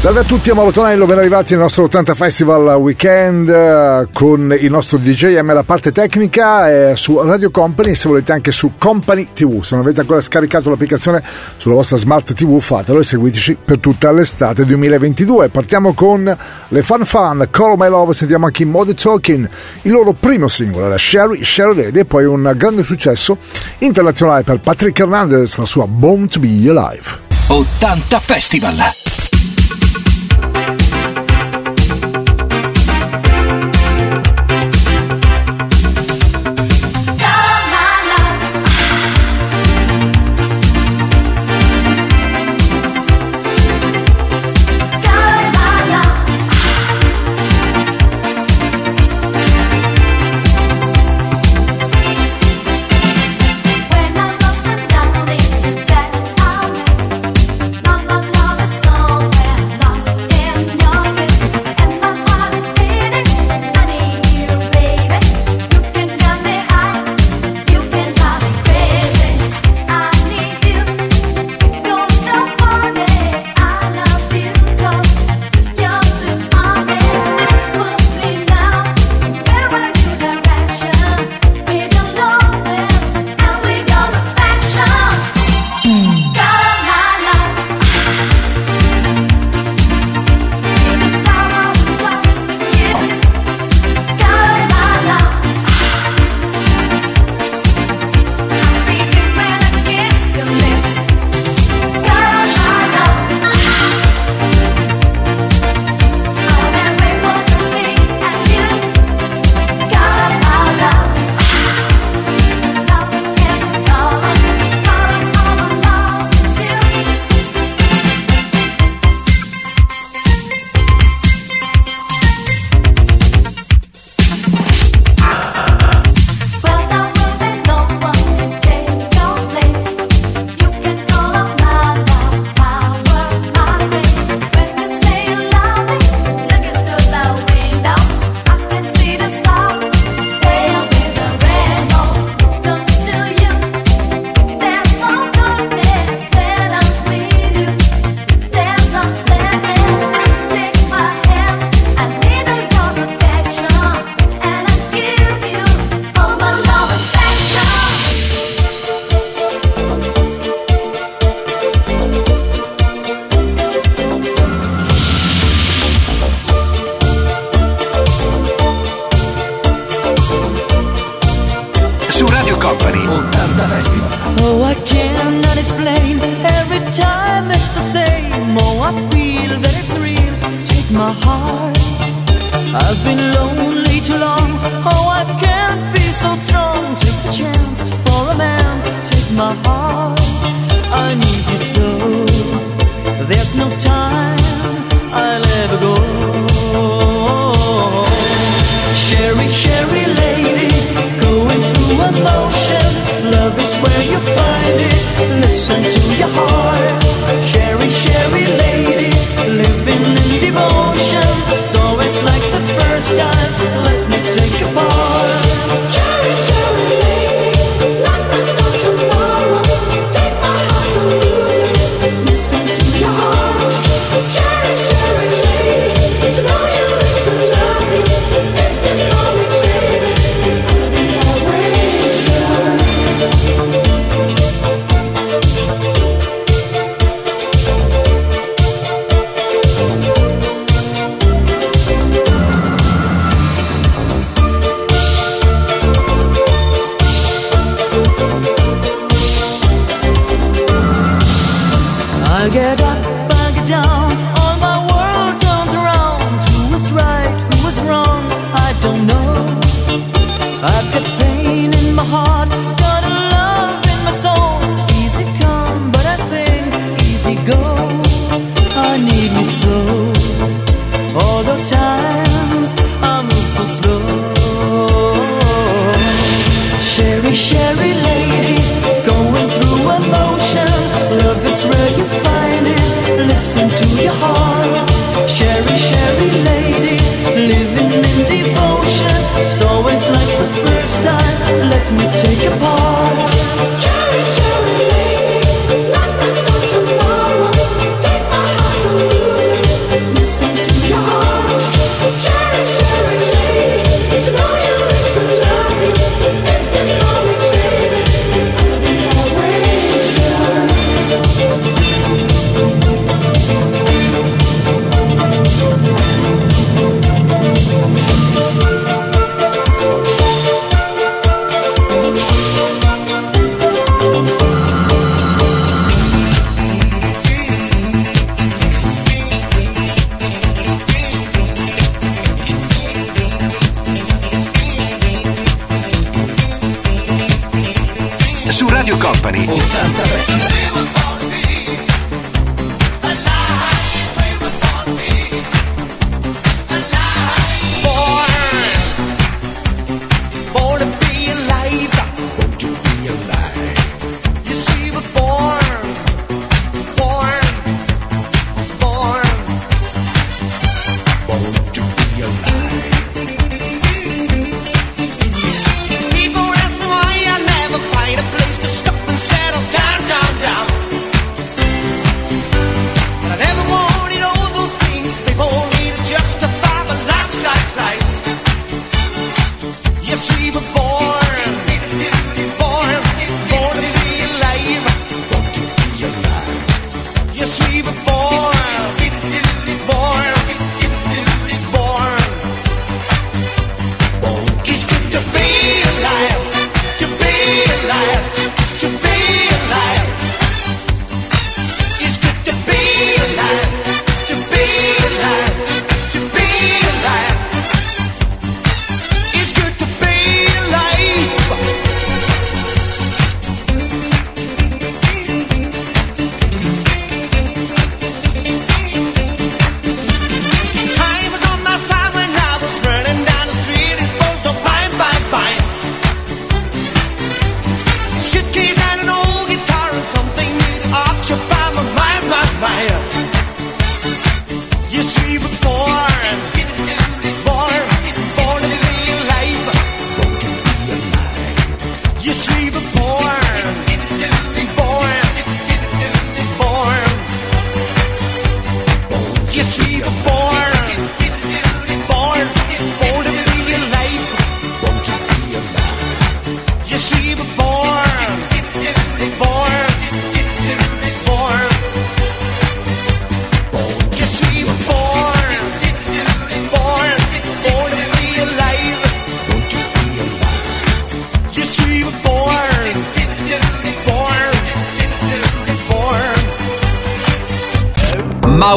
Salve a tutti, a Mauro Tonello, ben arrivati nel nostro 80 Festival Weekend eh, con il nostro DJ M la parte tecnica eh, su Radio Company se volete anche su Company TV. Se non avete ancora scaricato l'applicazione sulla vostra smart TV fatelo e seguiteci per tutta l'estate 2022. Partiamo con le Fun Fun, Call My Love, sentiamo anche in Mode Talking, il loro primo singolo era Sherry, Sherry Lady e poi un grande successo internazionale per Patrick Hernandez, la sua Born to Be Alive. 80 Festival!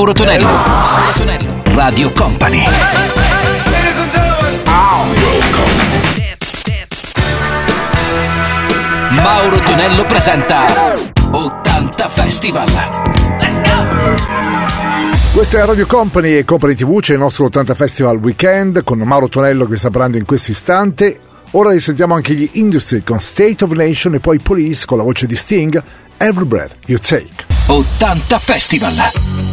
Mauro Tonello. Mauro Tonello. Radio Company. Mauro Tonello presenta 80 Festival. Let's go! Questa è Radio Company e Company TV, c'è il nostro 80 Festival Weekend con Mauro Tonello che sta parlando in questo istante. Ora risentiamo anche gli Industry con State of Nation e poi Police con la voce di Sting, Every Breath You Take. 80 Festival.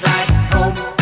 like home.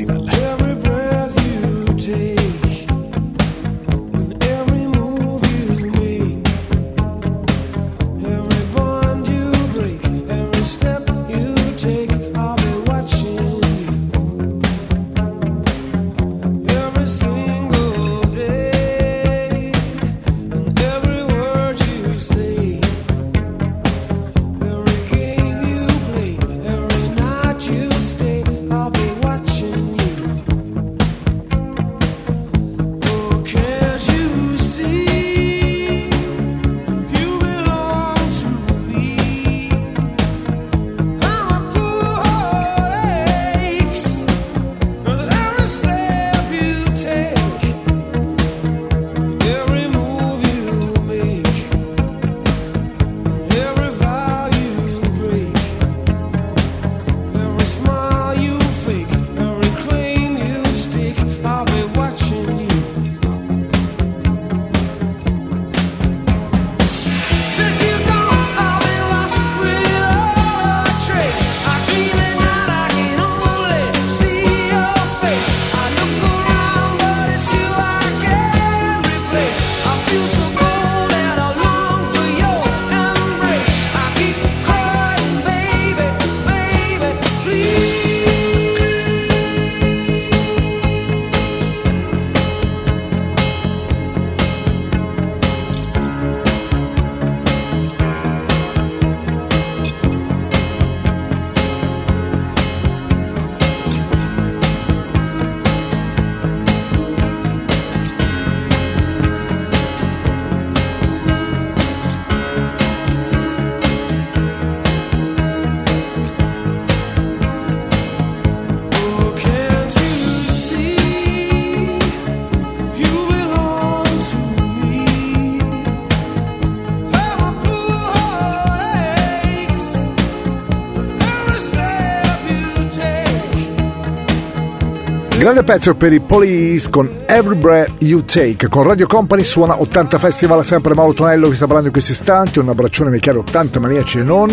Grande pezzo per i Police con Every Breath You Take. Con Radio Company suona 80 Festival, sempre Mauro Tonello che sta parlando in questi istanti. Un abbraccione, mi chiaro, 80 maniaci e non.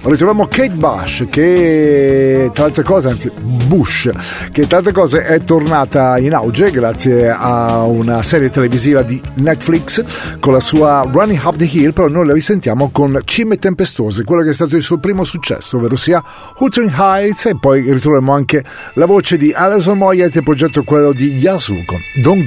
Ritroviamo Kate Bush che, tra altre cose, anzi Bush, che tra altre cose è tornata in auge grazie a una serie televisiva di Netflix con la sua Running Up the Hill. Però noi la risentiamo con Cime Tempestose, quello che è stato il suo primo successo, ovvero sia Wuthering Heights. E poi ritroviamo anche la voce di Alison Moyet il progetto quello di Yasu con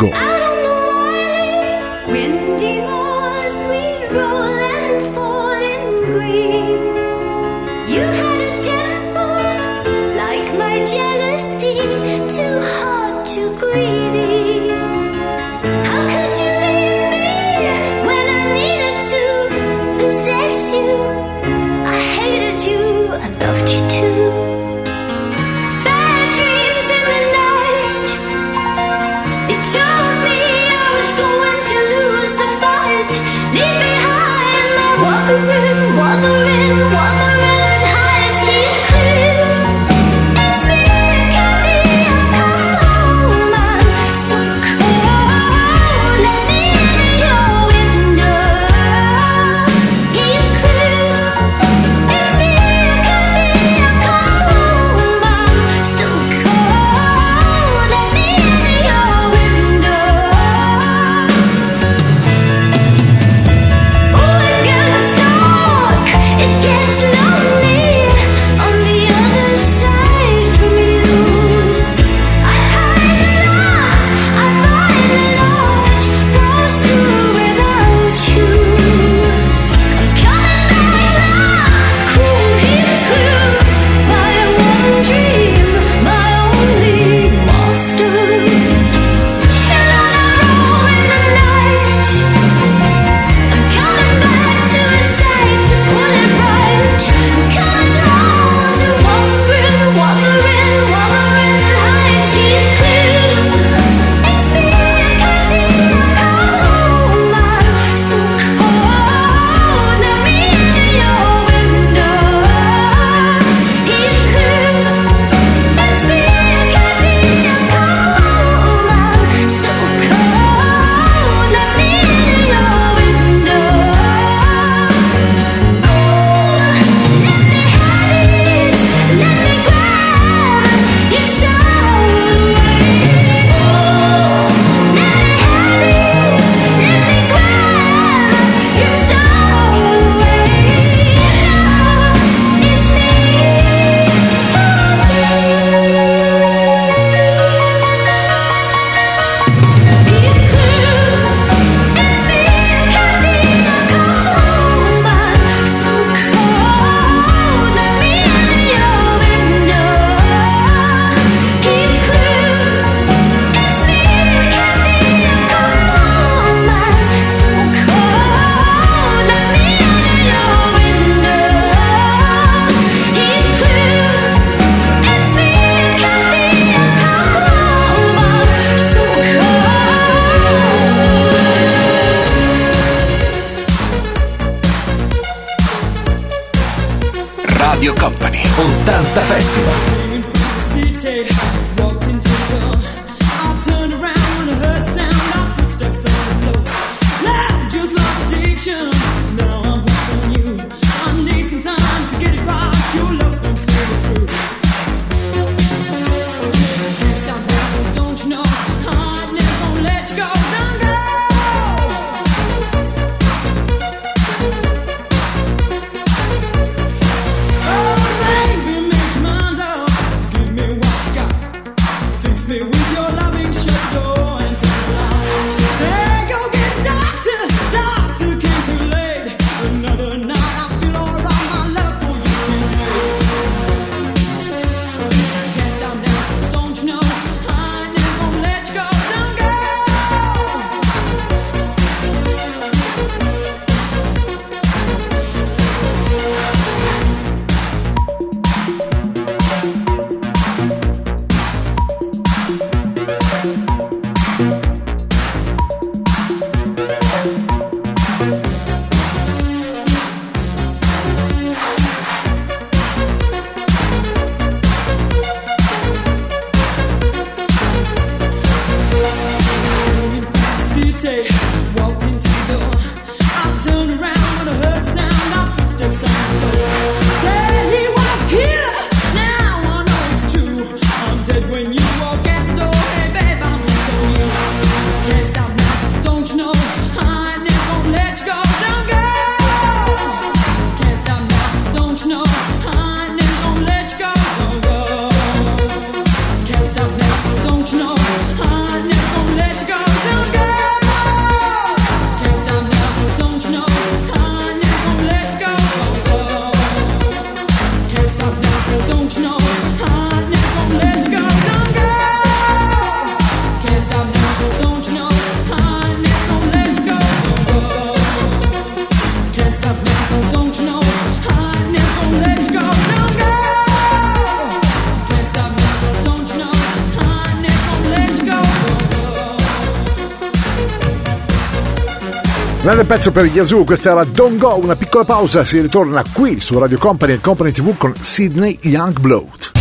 Grande pezzo per Yazoo, questa era Don't Go, una piccola pausa, si ritorna qui su Radio Company e Company TV con Sydney Youngblood.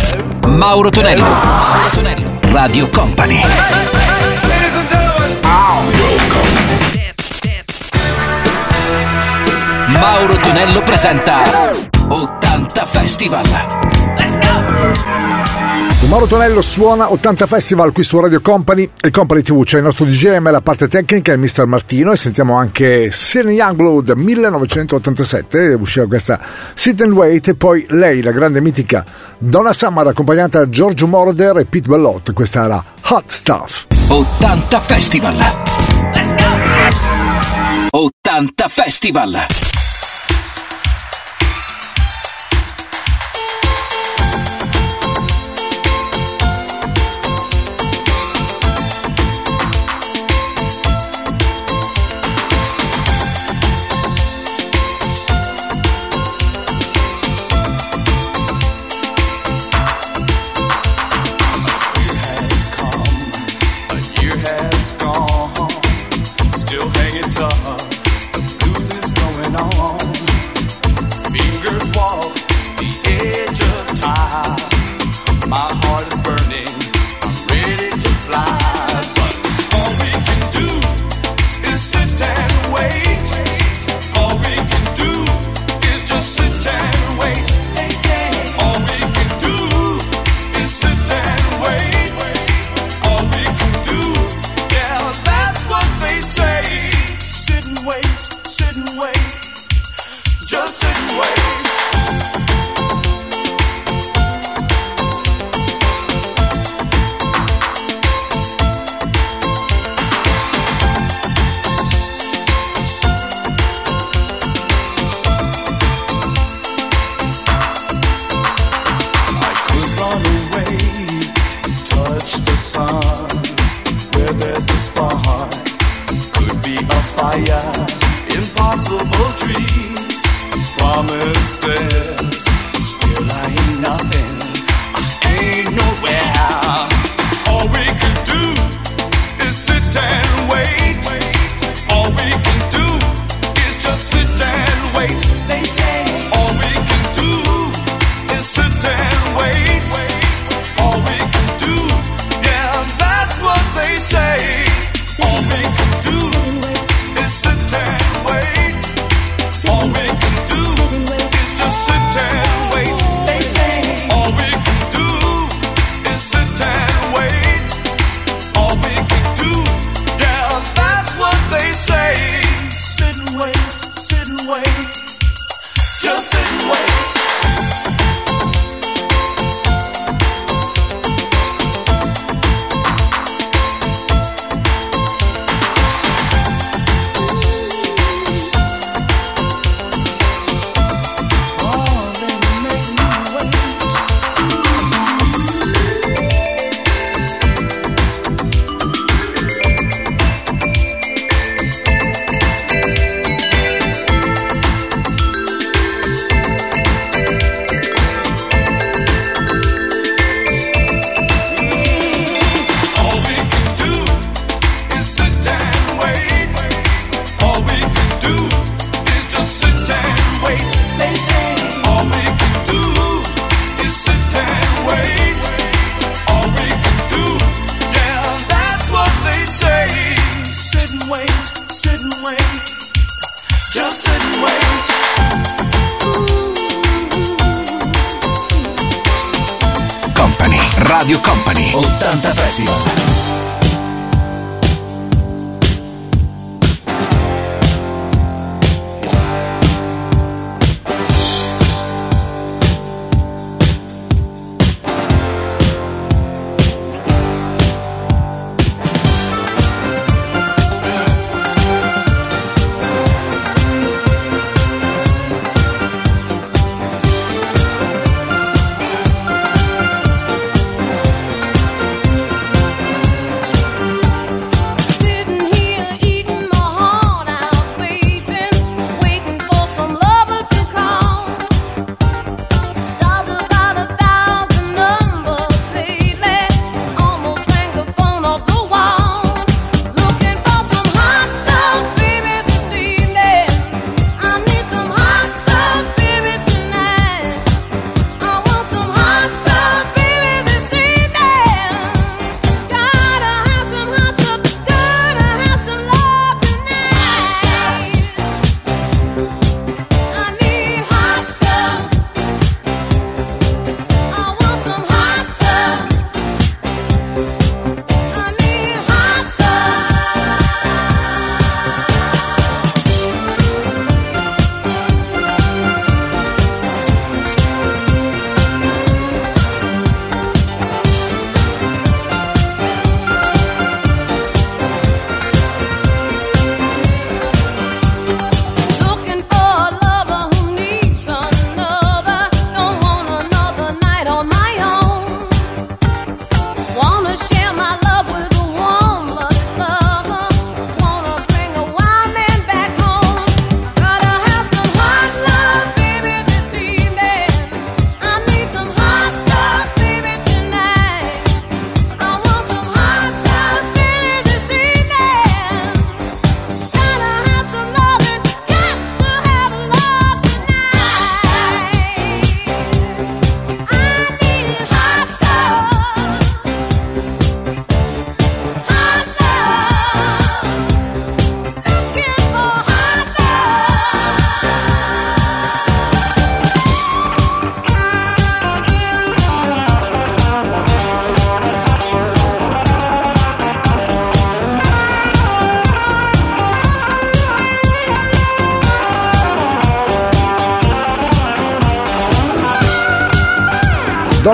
Mauro Tonello, Mauro Tonello, Radio Company. Mauro Tonello presenta 80 Festival. Let's go! Mauro Tonello suona 80 Festival qui su Radio Company e Company TV. C'è il nostro DJM, la parte tecnica, il Mr. Martino e sentiamo anche Sidney Youngblood 1987, usciva questa Sit and Wait e poi lei, la grande mitica Donna Summer accompagnata da Giorgio Moroder e Pete Bellot. Questa era Hot Stuff. 80 Festival. Let's go! 80 Festival. impossible dreams, promises. Still, I ain't nothing, I ain't nowhere. All we can do is sit and.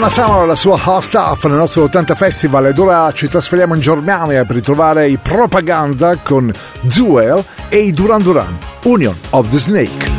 Donna Summer la sua hot stuff nel nostro 80 Festival ed ora ci trasferiamo in Germania per ritrovare i Propaganda con Jewel e i Duran Duran, Union of the Snake.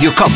Radio Company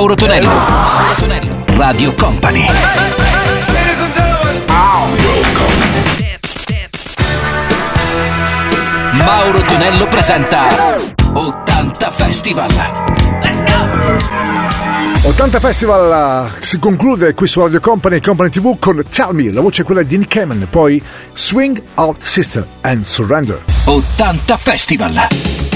Mauro Tonello. Mauro Tonello. Radio Company. Mauro Tonello presenta 80 Festival. Let's go! 80 Festival uh, si conclude qui su Radio Company e Company TV con Tell Me, la voce è quella di Nick Kamen, poi Swing Out Sister and Surrender. 80 Festival.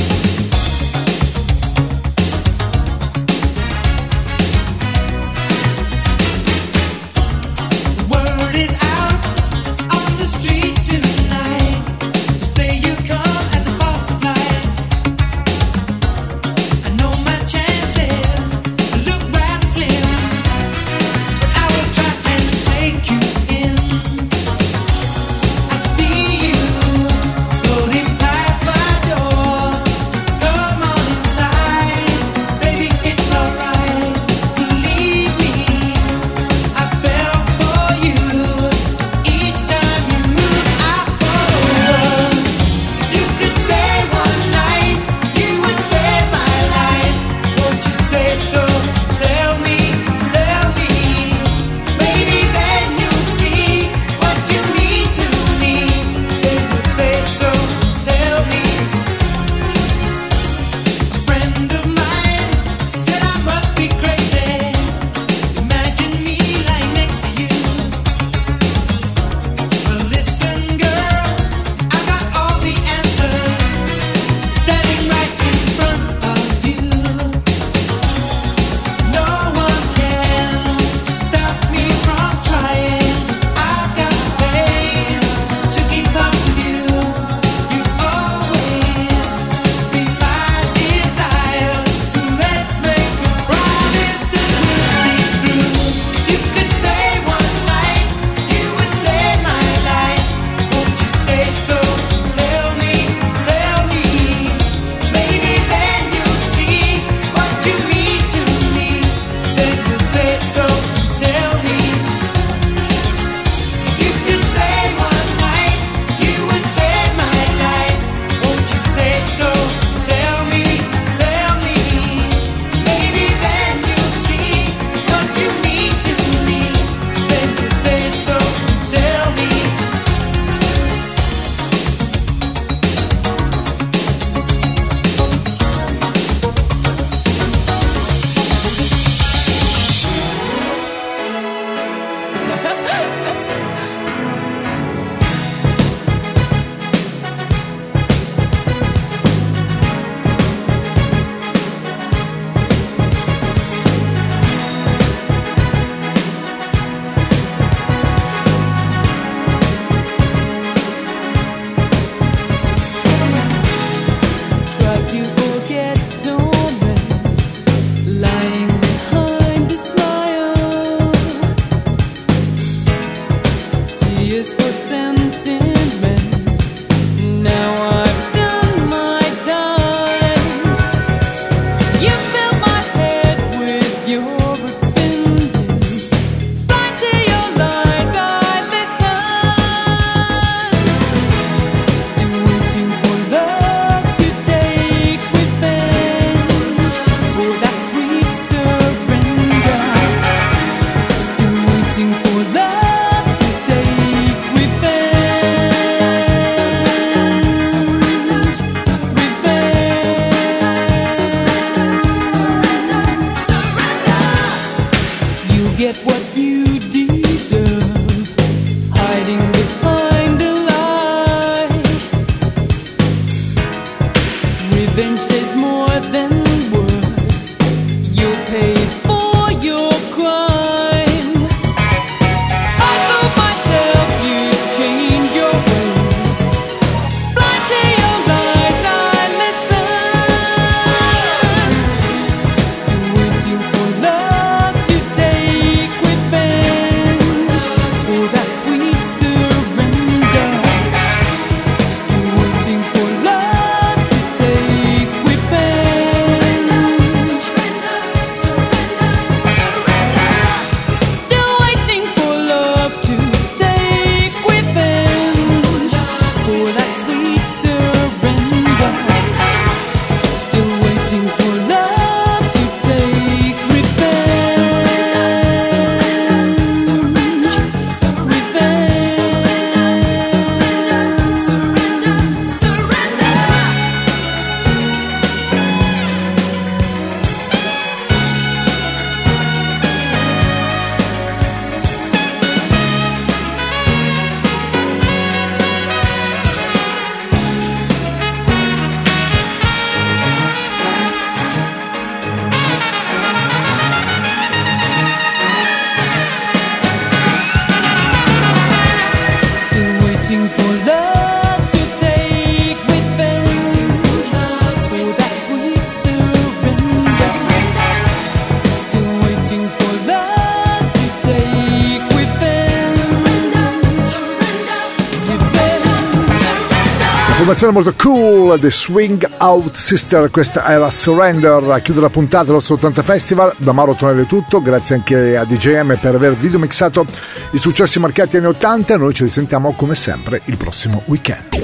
Formazione molto cool, The Swing Out Sister, questa la Surrender, a chiudere la puntata dello 80 Festival, da Mauro Tonello è tutto, grazie anche a DJM per aver videomixato i successi marcati anni 80, noi ci risentiamo come sempre il prossimo weekend.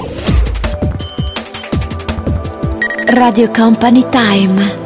Radio Company Time